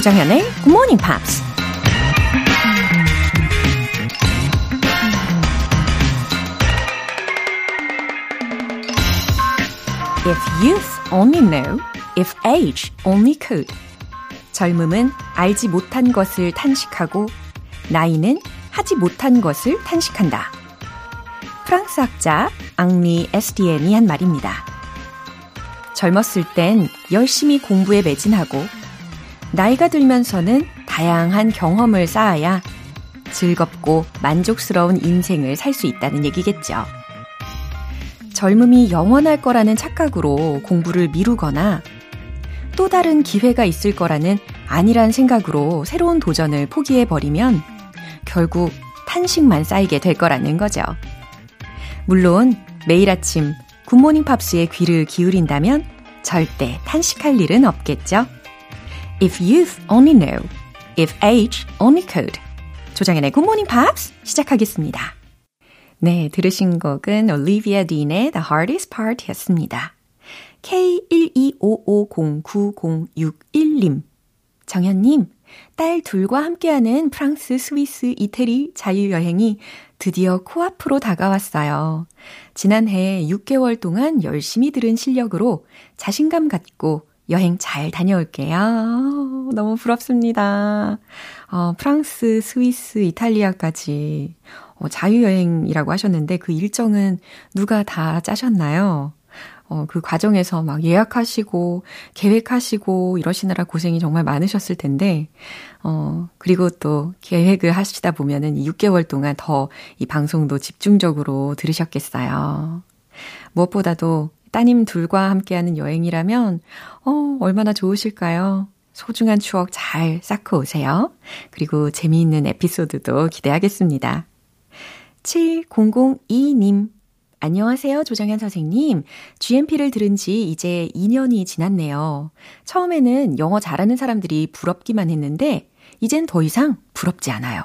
조정현의 Good Morning Pops. If youth only knew, if age only could. 젊음은 알지 못한 것을 탄식하고 나이는 하지 못한 것을 탄식한다. 프랑스 학자 앙리 에스디엔이 한 말입니다. 젊었을 땐 열심히 공부에 매진하고 나이가 들면서는 다양한 경험을 쌓아야 즐겁고 만족스러운 인생을 살 수 있다는 얘기겠죠. 젊음이 영원할 거라는 착각으로 공부를 미루거나 또 다른 기회가 있을 거라는 아니란 생각으로 새로운 도전을 포기해버리면 결국 탄식만 쌓이게 될 거라는 거죠. 물론 매일 아침 굿모닝 팝스의 귀를 기울인다면 절대 탄식할 일은 없겠죠. If youth only knew, if age only could. 조정현의 굿모닝 팝스 시작하겠습니다. 네, 들으신 곡은 올리비아 딘의 The Hardest Part 였습니다. K125509061님. 정현님, 딸 둘과 함께하는 프랑스, 스위스, 이태리 자유여행이 드디어 코앞으로 다가왔어요. 지난해 6개월 동안 열심히 들은 실력으로 자신감 갖고 여행 잘 다녀올게요. 너무 부럽습니다. 어, 프랑스, 스위스, 이탈리아까지 어, 자유여행이라고 하셨는데 그 일정은 누가 다 짜셨나요? 어, 그 과정에서 막 예약하시고 계획하시고 이러시느라 고생이 정말 많으셨을 텐데, 어, 그리고 또 계획을 하시다 보면은 6개월 동안 더 이 방송도 집중적으로 들으셨겠어요. 무엇보다도 따님 둘과 함께하는 여행이라면, 어, 얼마나 좋으실까요? 소중한 추억 잘 쌓고 오세요. 그리고 재미있는 에피소드도 기대하겠습니다. 7002님, 안녕하세요, 조정현 선생님. GMP를 들은 지 이제 2년이 지났네요. 처음에는 영어 잘하는 사람들이 부럽기만 했는데, 이젠 더 이상 부럽지 않아요.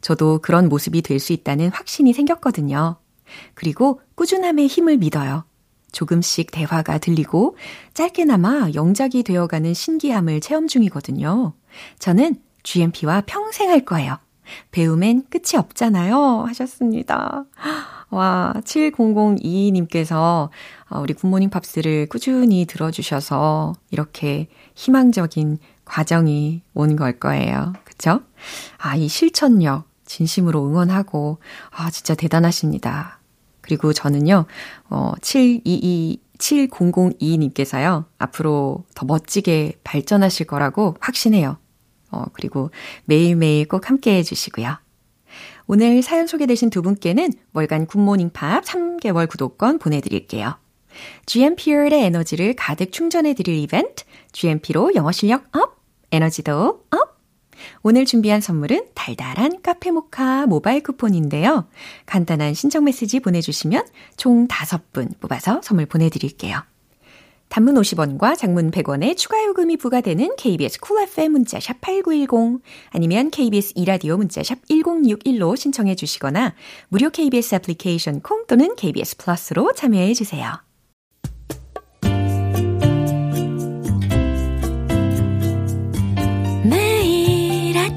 저도 그런 모습이 될 수 있다는 확신이 생겼거든요. 그리고 꾸준함의 힘을 믿어요. 조금씩 대화가 들리고 짧게나마 영작이 되어가는 신기함을 체험 중이거든요. 저는 GMP와 평생 할 거예요. 배움엔 끝이 없잖아요. 하셨습니다. 와, 7002님께서 어, 우리 굿모닝 팝스를 꾸준히 들어주셔서 이렇게 희망적인 과정이 온 걸 거예요. 그쵸? 아, 이 실천력, 진심으로 응원하고, 아, 진짜 대단하십니다. 그리고 저는요, 어, 722, 7002님께서요, 앞으로 더 멋지게 발전하실 거라고 확신해요. 어, 그리고 매일매일 꼭 함께 해주시고요. 오늘 사연 소개되신 두 분께는 월간 굿모닝 팝스 3개월 구독권 보내드릴게요. GMP의 에너지를 가득 충전해드릴 이벤트, GMP로 영어 실력 up, 에너지도 up! 오늘 준비한 선물은 달달한 카페모카 모바일 쿠폰인데요. 간단한 신청 메시지 보내주시면 총 5분 뽑아서 선물 보내드릴게요. 단문 50원과 장문 100원의 추가 요금이 부과되는 KBS 쿨 cool FM 문자 샵 8910 아니면 KBS 이라디오 문자 샵 1061로 신청해 주시거나 무료 KBS 애플리케이션 콩 또는 KBS 플러스로 참여해 주세요.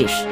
English.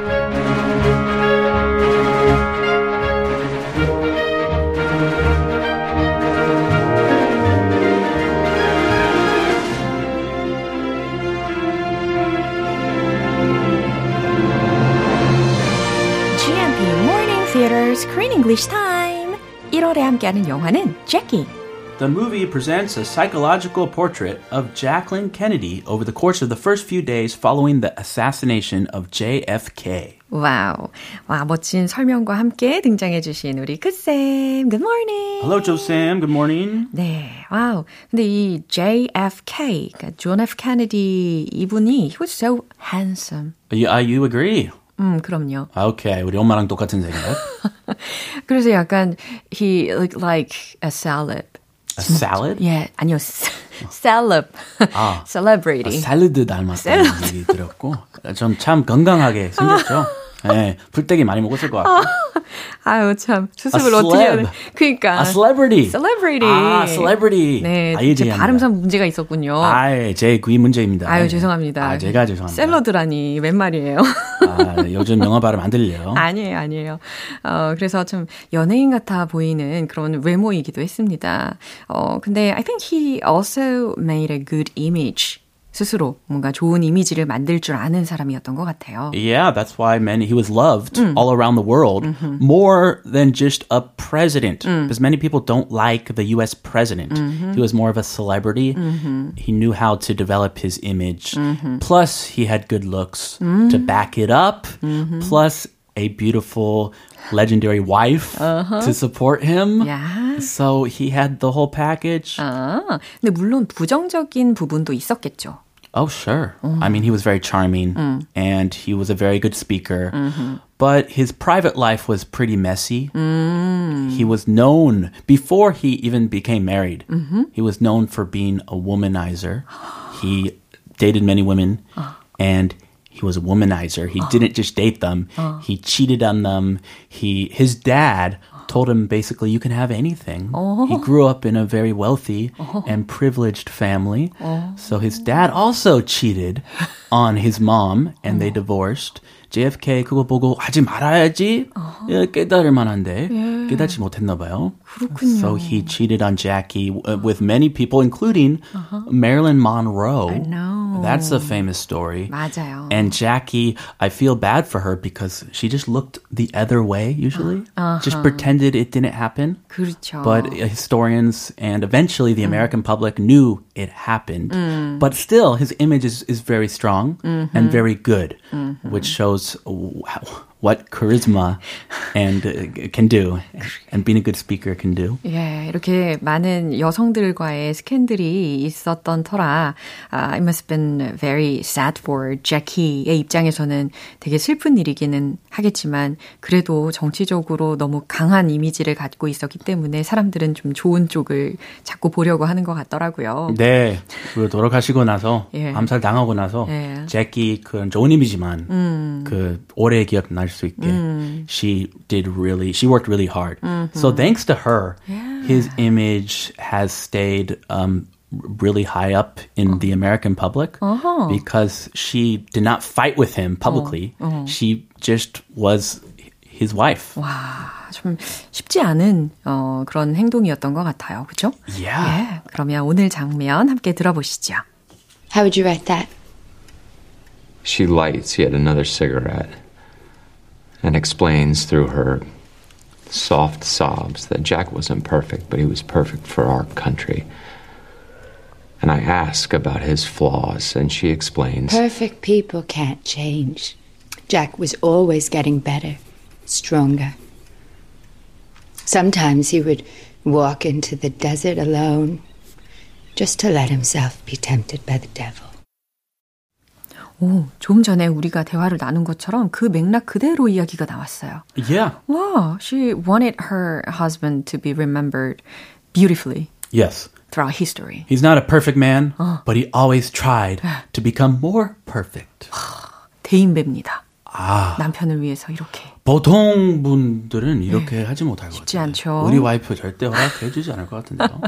GMP Morning Theater Screen English Time. 1월에 함께하는 영화는 Jackie. The movie presents a psychological portrait of Jacqueline Kennedy over the course of the first few days following the assassination of JFK. 와우. 와, 멋진 설명과 함께 등장해주신 우리 크쌤. Good morning. Hello, Joe Sam. Good morning. 네, 와우. 근데 이 JFK, 그러니까 John F. Kennedy 이분이 he was so handsome. You, uh, you agree? 음, 그럼요. Okay, 우리 엄마랑 똑같은 생각. 그래서 약간 he looked like a celeb. A salad? 예, 아니요. celeb. 아, celebrity. 샐러드 닮았다는 얘기 들었고 좀 참 건강하게 생겼죠. 네, 불떼기 많이 먹었을 것 같고. 아유 참 수습을 어떻게 해야 돼? 그러니까 A celebrity. celebrity. 아, celebrity. 네, 아, 제 이해합니다. 발음상 문제가 있었군요. 아, 제귀 문제입니다. 아유 죄송합니다. 아, 제가 죄송합니다. 샐러드라니 웬 말이에요? 아, 요즘 영어 발음 안 들려요. 아니에요, 아니에요. 어, 그래서 좀 연예인 같아 보이는 그런 외모이기도 했습니다. 어, 근데 I think he also made a good image. 스스로 뭔가 좋은 이미지를 만들 줄 아는 사람이었던 것 같아요. Yeah, that's why many he was loved all around the world more than just a president. Because many people don't like the U.S. president. He was more of a celebrity. He knew how to develop his image. Plus, he had good looks to back it up. Plus, a beautiful, legendary wife to support him. 야. So he had the whole package. 아, 근데 물론 부정적인 부분도 있었겠죠. Oh, sure. I mm-hmm. mean, he was very charming mm. and he was a very good speaker. Mm-hmm. But his private life was pretty messy. Mm. He was known, before he even became married, mm-hmm. he was known for being a womanizer. He dated many women uh. and he was a womanizer. He didn't just date them, uh. he cheated on them. He, his dad, Told him basically, you can have anything. He grew up in a very wealthy and privileged family. So his dad also cheated on his mom and they divorced. JFK 그거 보고 하지 말아야지 예, 깨달을 만한데 깨닫지 못했나 봐요. 그렇군요. So he cheated on Jackie uh, with many people, including Marilyn Monroe. I know. That's a famous story. 맞아요. And Jackie, I feel bad for her because she just looked the other way usually. Just pretended it didn't happen. 그렇죠. But historians and eventually the American public knew it happened. But still, his image is, is very strong and very good, which shows w- how- what charisma and uh, can do and being a good speaker can do. 예, 이렇게 많은 여성들과의 스캔들이 있었던 터라 uh, it must have been very sad for Jackie의 입장에서는 되게 슬픈 일이기는 하겠지만 그래도 정치적으로 너무 강한 이미지를 갖고 있었기 때문에 사람들은 좀 좋은 쪽을 자꾸 보려고 하는 것 같더라고요. 네, 그 돌아가시고 나서 예. 암살 당하고 나서 예. 제키 그런 좋은 이미지만 그 오래 기억 날 수 있게 she did really she worked really hard. So thanks to her, his image has stayed um, really high up in the American public because she did not fight with him publicly. She just was his wife. 와, 좀 쉽지 않은 어, 그런 행동이었던 것 같아요. 그죠? Yeah. 예, 그러면 오늘 장면 함께 들어보시죠. How would you write that? She lights yet another cigarette and explains through her soft sobs that Jack wasn't perfect, but he was perfect for our country. And I ask about his flaws, and she explains. Perfect people can't change. Jack was always getting better, stronger. Sometimes he would walk into the desert alone just to let himself be tempted by the devil. 오, 좀 전에 우리가 대화를 나눈 것처럼 그 맥락 그대로 이야기가 나왔어요. Yeah. Wow, she wanted her husband to be remembered beautifully Yes. throughout history. He's not a perfect man, but he always tried to become more perfect. 대인배입니다. 아. 남편을 위해서 이렇게. 보통 분들은 이렇게 하지 못할 것 같아요. 않죠. 우리 와이프 절대 허락해주지 않을 것 같은데요.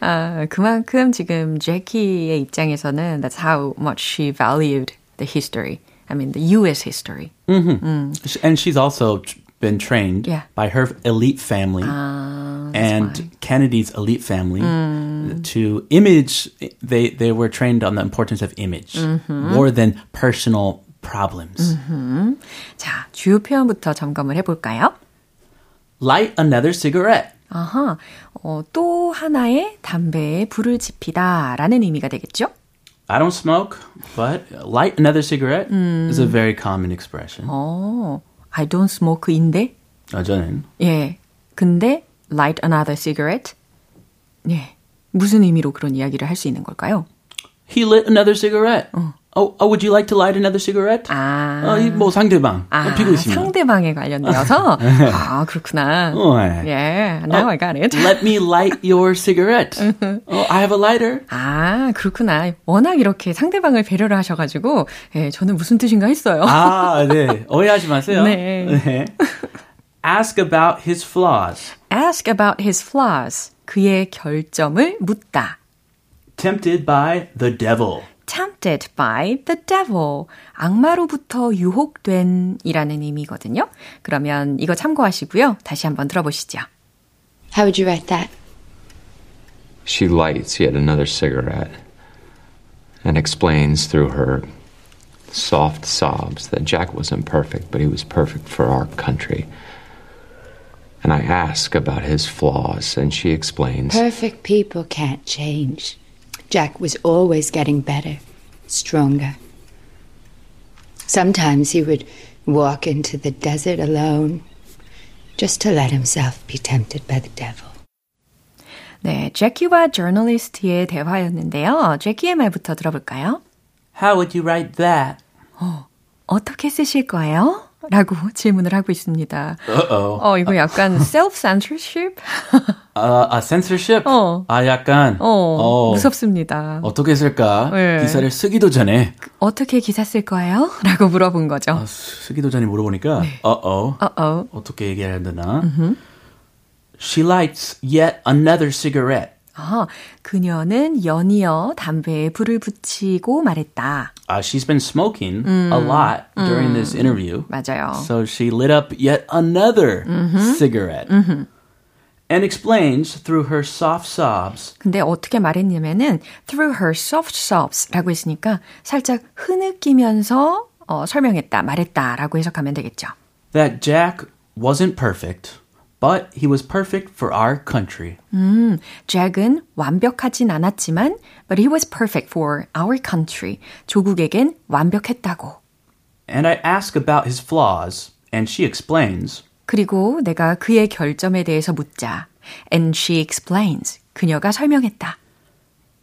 아, 그만큼 지금 제키의 입장에서는 that's how much she valued the history. I mean, the US history. and she's also tr- been trained Yeah. by her elite family and Kennedy's elite family to image. They they were trained on the importance of image more than personal problems. 자, 주요 표현부터 점검을 해볼까요? Light another cigarette. 아하, 어, 또 하나의 담배에 불을 지피다 라는 의미가 되겠죠? I don't smoke, but light another cigarette is a very common expression. 어, I don't smoke인데, 어, 저는 예. 근데 light another cigarette? 예. 무슨 의미로 그런 이야기를 할 수 있는 걸까요? He lit another cigarette. Oh, oh, would you like to light another cigarette? 아. 어, 이뭐 상대방 아, 피고 있습니다. 상대방에 관련되어서 아 그렇구나. 어, 예. 예, now I got it. Let me light your cigarette. oh, I have a lighter. 아 그렇구나. 워낙 이렇게 상대방을 배려를 하셔가지고 예, 저는 무슨 뜻인가 했어요. 아, 네. 오해하지 마세요. 네. Ask about his flaws. Ask about his flaws. 그의 결점을 묻다. Tempted by the devil. Tempted by the devil. 악마로부터 유혹된 이라는 의미거든요. 그러면 이거 참고하시고요. 다시 한번 들어보시죠. How would you write that? She lights yet another cigarette and explains through her soft sobs that Jack wasn't perfect, but he was perfect for our country. And I ask about his flaws, and she explains. Perfect people can't change. Jack was always getting better, stronger. Sometimes he would walk into the desert alone just to let himself be tempted by the devil. 네, 제키와 저널리스트의 대화였는데요. 제키의 말부터 들어볼까요? How would you write that? 어떻게 쓰실 거예요? 라고 질문을 하고 있습니다. Uh-oh. 어, 이거 약간 self-censorship? 아, 아, censorship? 어. 아, 약간. 어, 어, 무섭습니다. 어떻게 쓸까? 네. 기사를 쓰기도 전에. 어떻게 기사 쓸 거예요? 라고 물어본 거죠. 아, 쓰기도 전에 물어보니까, uh-oh. Uh-oh. 어떻게 얘기해야 되나? She lights yet another cigarette. 아, 그녀는 연이어 담배에 불을 붙이고 말했다. Uh, she's been smoking a lot during this interview. 맞아요. So she lit up yet another cigarette. And explains through her soft sobs 근데 어떻게 말했냐면은 through her soft sobs라고 했으니까 살짝 흐느끼면서 어, 설명했다, 말했다라고 해석하면 되겠죠. that Jack wasn't perfect, but he was perfect for our country. 음, 잭은 완벽하진 않았지만 but he was perfect for our country. 조국에겐 완벽했다고. And I ask about his flaws, and she explains. 그리고 내가 그의 결점에 대해서 묻자. And she explains. 그녀가 설명했다.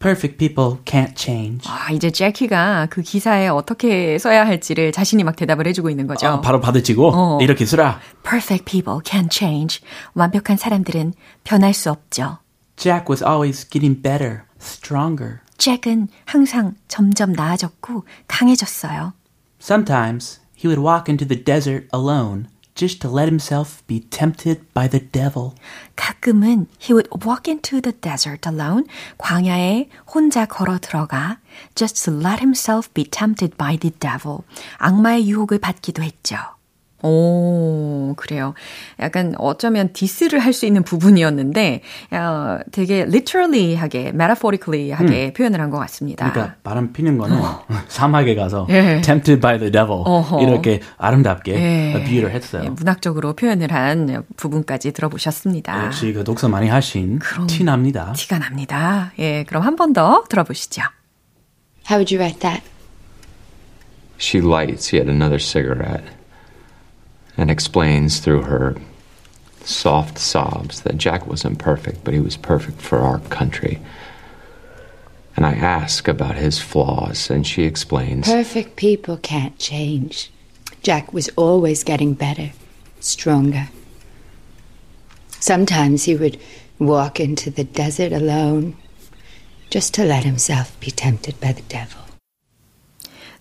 Perfect people can't change. 아, 이제 제키가 그 기사에 어떻게 써야 할지를 자신이 막 대답을 해주고 있는 거죠. 아, 바로 받아치고 어. 이렇게 쓰라. Perfect people can change. 완벽한 사람들은 변할 수 없죠. Jack was always getting better, stronger. 잭은 항상 점점 나아졌고 강해졌어요. Sometimes he would walk into the desert alone just to let himself be tempted by the devil. 가끔은 he would walk into the desert alone. 광야에 혼자 걸어 들어가 just to let himself be tempted by the devil. 악마의 유혹을 받기도 했죠. 오, 그래요. 약간 어쩌면 디스를 할 수 있는 부분이었는데, 어, 되게 literally하게, metaphorically하게 표현을 한 것 같습니다. 그러니까 바람 피는 거는 사막에 가서 예. tempted by the devil 어허. 이렇게 아름답게 예. 비유를 했어요. 예, 문학적으로 표현을 한 부분까지 들어보셨습니다. 역시 그 독서 많이 하신 티 납니다. 티가 납니다. 예, 그럼 한 번 더 들어보시죠. How would you write that? She lights yet another cigarette and explains through her soft sobs that Jack wasn't perfect, but he was perfect for our country. And I ask about his flaws, and she explains. Perfect people can't change. Jack was always getting better, stronger. Sometimes he would walk into the desert alone just to let himself be tempted by the devil.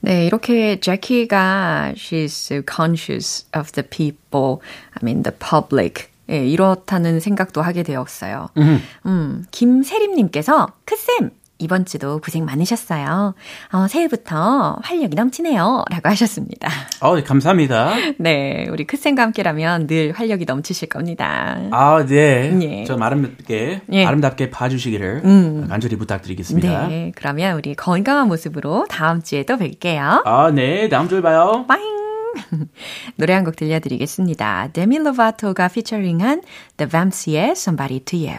네, 이렇게 제키가 she's so conscious of the people, I mean the public. 예, 이렇다는 생각도 하게 되었어요. 음, 김세림님께서 크쌤 이번 주도 고생 많으셨어요. 어, 새해부터 활력이 넘치네요. 라고 하셨습니다. 어, 감사합니다. 네, 우리 크쌤과 함께라면 늘 활력이 넘치실 겁니다. 아, 네. 예. 좀 아름답게, 예. 아름답게 봐주시기를 간절히 부탁드리겠습니다. 네, 그러면 우리 건강한 모습으로 다음 주에 또 뵐게요. 아, 네. 다음 주에 봐요. 빠잉! 노래 한 곡 들려드리겠습니다. 데미 로바토가 피처링한 The Vamps의 Somebody to You.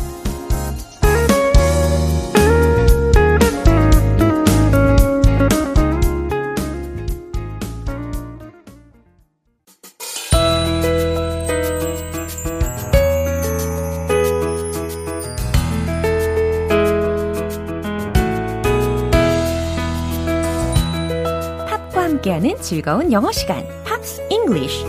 즐거운 영어 시간, Pops English.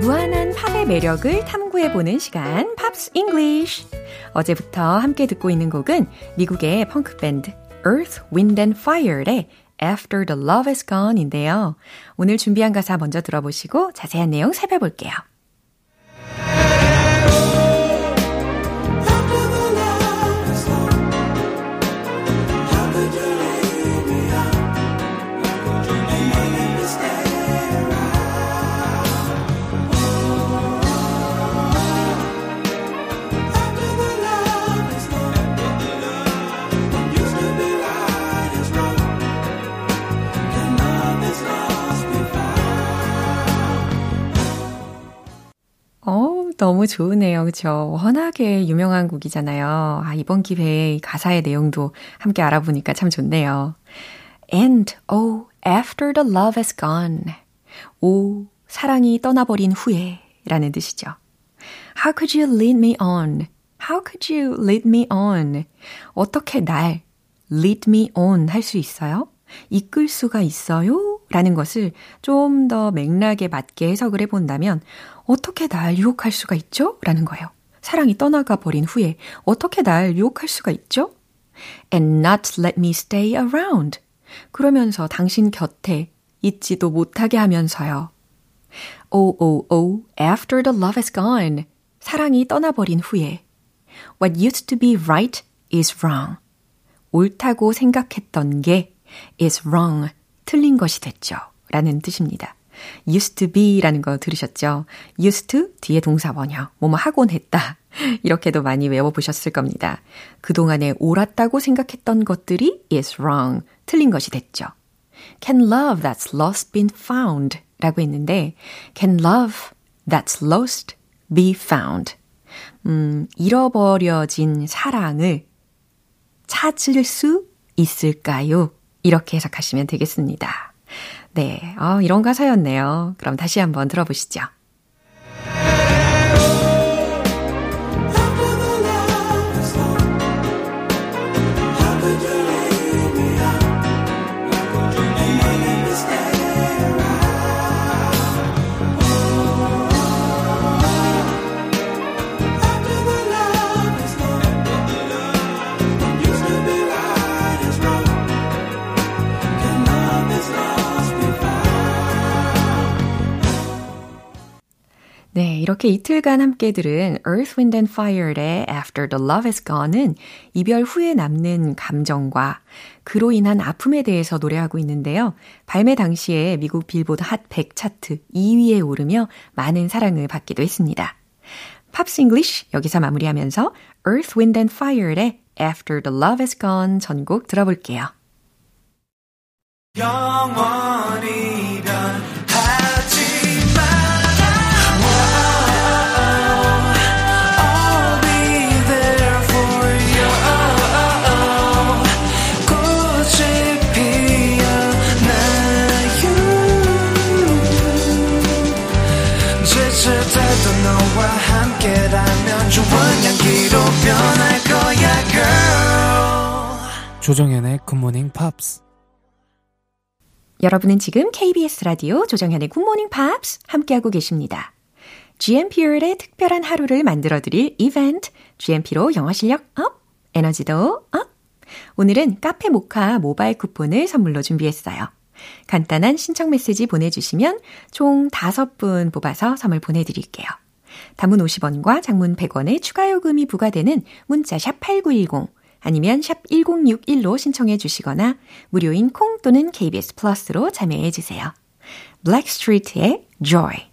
무한한 팝의 매력을 탐구해보는 시간, Pops English. 어제부터 함께 듣고 있는 곡은 미국의 펑크 밴드 Earth, Wind and Fire의 After the Love is Gone인데요. 오늘 준비한 가사 먼저 들어보시고 자세한 내용 살펴볼게요. 너무 좋으네요. 그쵸? 워낙에 유명한 곡이잖아요. 아, 이번 기회에 가사의 내용도 함께 알아보니까 참 좋네요. And, oh, after the love is gone. 오, 사랑이 떠나버린 후에 라는 뜻이죠. How could you lead me on? How could you lead me on? 어떻게 날 lead me on 할 수 있어요? 이끌 수가 있어요? 라는 것을 좀 더 맥락에 맞게 해석을 해본다면 어떻게 날 유혹할 수가 있죠? 라는 거예요. 사랑이 떠나가 버린 후에 어떻게 날 유혹할 수가 있죠? And not let me stay around. 그러면서 당신 곁에 있지도 못하게 하면서요. Oh, oh, oh, after the love is gone. 사랑이 떠나버린 후에. What used to be right is wrong. 옳다고 생각했던 게 is wrong. 틀린 것이 됐죠. 라는 뜻입니다. Used to be 라는 거 들으셨죠? used to 뒤에 동사 원형. 뭐뭐 하곤 했다. 이렇게도 많이 외워보셨을 겁니다. 그동안에 옳았다고 생각했던 것들이 is wrong. 틀린 것이 됐죠. Can love that's lost been found? 라고 했는데, can love that's lost be found? 음, 잃어버려진 사랑을 찾을 수 있을까요? 이렇게 해석하시면 되겠습니다. 네, 어, 이런 가사였네요. 그럼 다시 한번 들어보시죠. 이렇게 이틀간 함께 들은 Earth, Wind and Fire의 After the Love is Gone은 이별 후에 남는 감정과 그로 인한 아픔에 대해서 노래하고 있는데요. 발매 당시에 미국 빌보드 핫 100 차트 2위에 오르며 많은 사랑을 받기도 했습니다. Pops English 여기서 마무리하면서 Earth, Wind and Fire의 After the Love is Gone 전곡 들어볼게요. 영원히 조정현의 굿모닝 팝스 여러분은 지금 KBS 라디오 조정현의 굿모닝 팝스 함께하고 계십니다. GMP의 특별한 하루를 만들어드릴 이벤트 GMP로 영어 실력 up, 에너지도 up. 오늘은 카페 모카 모바일 쿠폰을 선물로 준비했어요. 간단한 신청 메시지 보내주시면 총 5분 뽑아서 선물 보내드릴게요. 단문 50원과 장문 100원의 추가 요금이 부과되는 문자 샵 8910 아니면 샵 1061로 신청해 주시거나 무료인 콩 또는 KBS 플러스로 참여해 주세요. 블랙스트리트의 Joy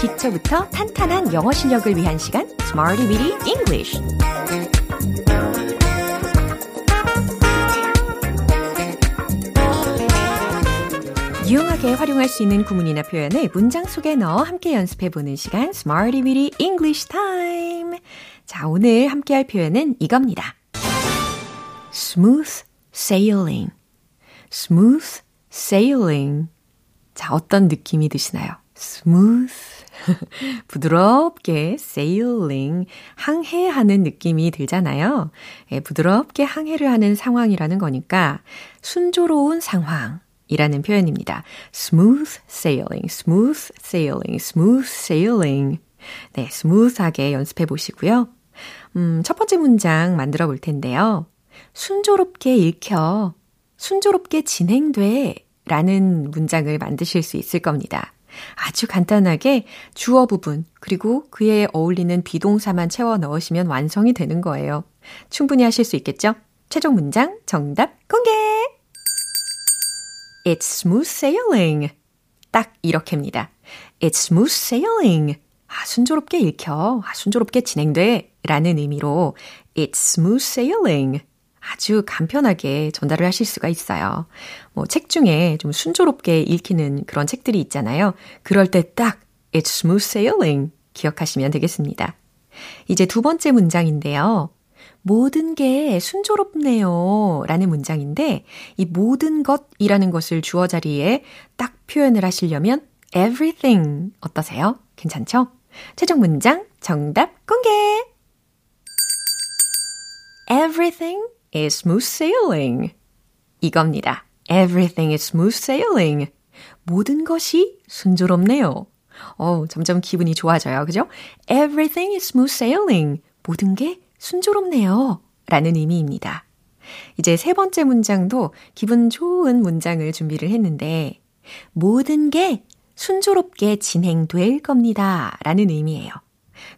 기초부터 탄탄한 영어 실력을 위한 시간 Smarty Weedy English 유용하게 활용할 수 있는 구문이나 표현을 문장 속에 넣어 함께 연습해보는 시간 Smarty Weedy English Time 자, 오늘 함께 할 표현은 이겁니다. smooth sailing smooth sailing 자, 어떤 느낌이 드시나요? smooth 부드럽게 sailing, 항해하는 느낌이 들잖아요. 예, 부드럽게 항해를 하는 상황이라는 거니까 순조로운 상황 이라는 표현입니다. smooth sailing, smooth sailing, smooth sailing. 네, 스무스하게 연습해 보시고요. 음, 첫 번째 문장 만들어 볼 텐데요. 순조롭게 읽혀, 순조롭게 진행돼 라는 문장을 만드실 수 있을 겁니다. 아주 간단하게 주어 부분, 그리고 그에 어울리는 비동사만 채워 넣으시면 완성이 되는 거예요. 충분히 하실 수 있겠죠? 최종 문장 정답 공개! It's smooth sailing. 딱 이렇게입니다. It's smooth sailing. 아, 순조롭게 읽혀. 아, 순조롭게 진행돼. 라는 의미로 It's smooth sailing. 아주 간편하게 전달을 하실 수가 있어요. 뭐 책 중에 좀 순조롭게 읽히는 그런 책들이 있잖아요. 그럴 때 딱 It's smooth sailing 기억하시면 되겠습니다. 이제 두 번째 문장인데요. 모든 게 순조롭네요. 라는 문장인데, 이 모든 것이라는 것을 주어 자리에 딱 표현을 하시려면 everything 어떠세요? 괜찮죠? 최종 문장 정답 공개! everything is smooth sailing. 이겁니다. Everything is smooth sailing. 모든 것이 순조롭네요. 어, 점점 기분이 좋아져요. 그죠? Everything is smooth sailing. 모든 게 순조롭네요. 라는 의미입니다. 이제 세 번째 문장도 기분 좋은 문장을 준비를 했는데, 모든 게 순조롭게 진행될 겁니다. 라는 의미예요.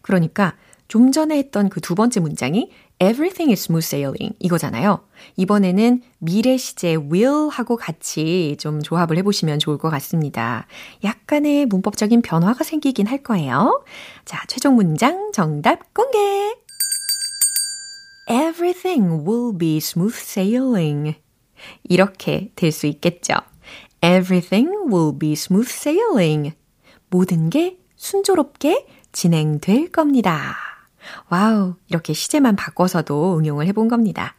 그러니까 좀 전에 했던 그 두 번째 문장이 everything is smooth sailing 이거잖아요. 이번에는 미래 시제 will 하고 같이 좀 조합을 해보시면 좋을 것 같습니다. 약간의 문법적인 변화가 생기긴 할 거예요. 자, 최종 문장 정답 공개! Everything will be smooth sailing. 이렇게 될 수 있겠죠. Everything will be smooth sailing. 모든 게 순조롭게 진행될 겁니다. 와우, 이렇게 시제만 바꿔서도 응용을 해본 겁니다.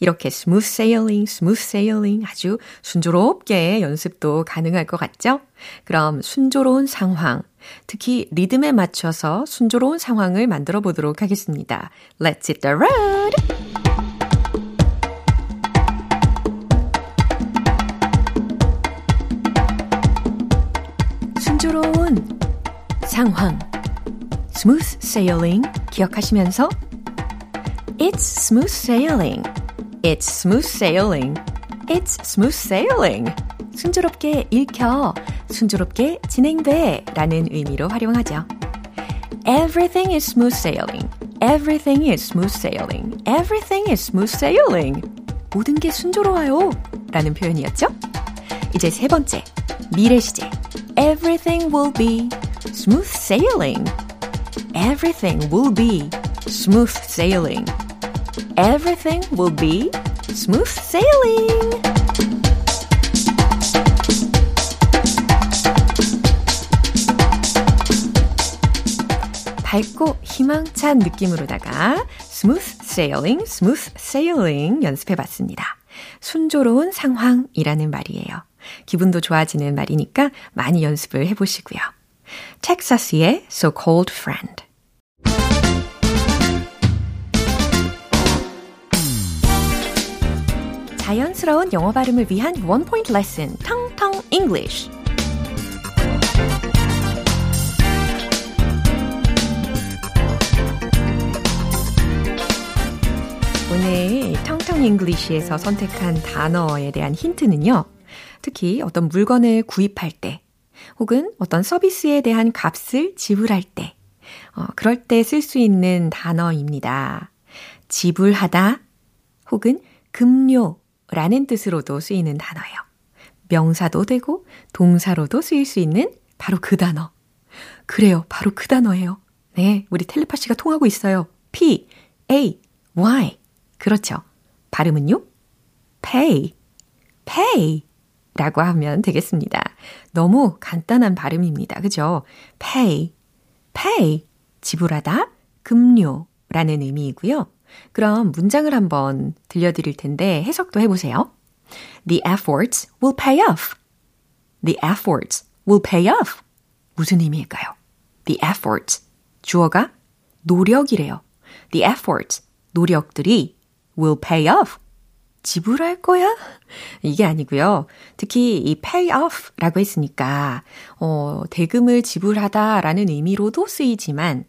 이렇게 smooth sailing, smooth sailing 아주 순조롭게 연습도 가능할 것 같죠? 그럼 순조로운 상황, 특히 리듬에 맞춰서 순조로운 상황을 만들어 보도록 하겠습니다. Let's hit the road! 순조로운 상황 smooth sailing 기억하시면서 It's smooth sailing. It's smooth sailing. It's smooth sailing. 순조롭게 읽혀, 순조롭게 진행돼 라는 의미로 활용하죠. Everything is smooth sailing. Everything is smooth sailing. Everything is smooth sailing. 모든 게 순조로워요 라는 표현이었죠. 이제 세 번째, 미래 시제. Everything will be smooth sailing. Everything will be smooth sailing. Everything will be smooth sailing. 밝고 희망찬 느낌으로다가 smooth sailing, smooth sailing 연습해 봤습니다. 순조로운 상황이라는 말이에요. 기분도 좋아지는 말이니까 많이 연습을 해 보시고요. 텍사스의 So Cold Friend. 자연스러운 영어 발음을 위한 one point 레슨 텅텅 English. 오늘 텅텅 English에서 선택한 단어에 대한 힌트는요. 특히 어떤 물건을 구입할 때 혹은 어떤 서비스에 대한 값을 지불할 때 어, 그럴 때 쓸 수 있는 단어입니다. 지불하다 혹은 급료 라는 뜻으로도 쓰이는 단어예요. 명사도 되고 동사로도 쓰일 수 있는 바로 그 단어. 그래요. 바로 그 단어예요. 네. 우리 텔레파시가 통하고 있어요. P, A, Y. 그렇죠. 발음은요? pay, pay 라고 하면 되겠습니다. 너무 간단한 발음입니다. 그죠? pay, pay. 지불하다, 급료라는 의미이고요. 그럼 문장을 한번 들려드릴 텐데 해석도 해보세요. The efforts will pay off. The efforts will pay off. 무슨 의미일까요? The efforts. 주어가 노력이래요. The efforts. 노력들이 will pay off. 지불할 거야? 이게 아니고요. 특히 이 pay off라고 했으니까 어, 대금을 지불하다라는 의미로도 쓰이지만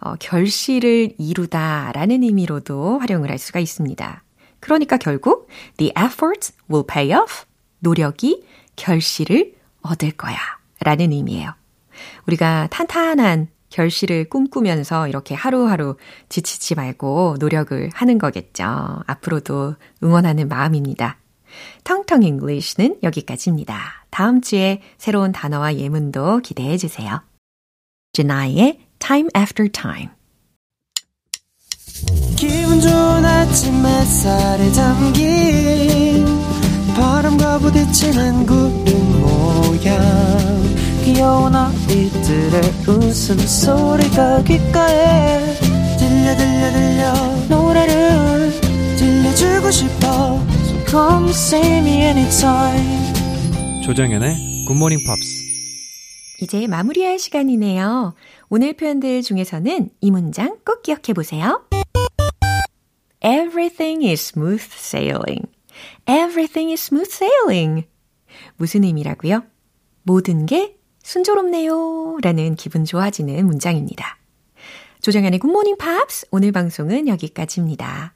어, 결실을 이루다라는 의미로도 활용을 할 수가 있습니다. 그러니까 결국 the efforts will pay off. 노력이 결실을 얻을 거야. 라는 의미예요. 우리가 탄탄한 결실을 꿈꾸면서 이렇게 하루하루 지치지 말고 노력을 하는 거겠죠. 앞으로도 응원하는 마음입니다. 텅텅 English는 여기까지입니다. 다음 주에 새로운 단어와 예문도 기대해 주세요. 제나이의 Time After Time 기분 좋은 아침 햇살에 담긴 바람과 부딪히는 구름 모양 귀여운 아이들의 웃음소리가 귓가에 들려 들려 들려 노래를 들려주고 싶어 So come see me anytime 조정연의 굿모닝 팝스 이제 마무리할 시간이네요. 오늘 표현들 중에서는 이 문장 꼭 기억해 보세요. Everything is smooth sailing. Everything is smooth sailing. 무슨 의미라고요? 모든 게 순조롭네요. 라는 기분 좋아지는 문장입니다. 조정현의 굿모닝 팝스 오늘 방송은 여기까지입니다.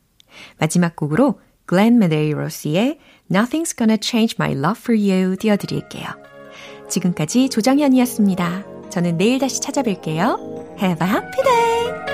마지막 곡으로 글렌 메데이로스의 Nothing's Gonna Change My Love For You 띄워드릴게요. 지금까지 조정현이었습니다. 저는 내일 다시 찾아뵐게요. Have a happy day!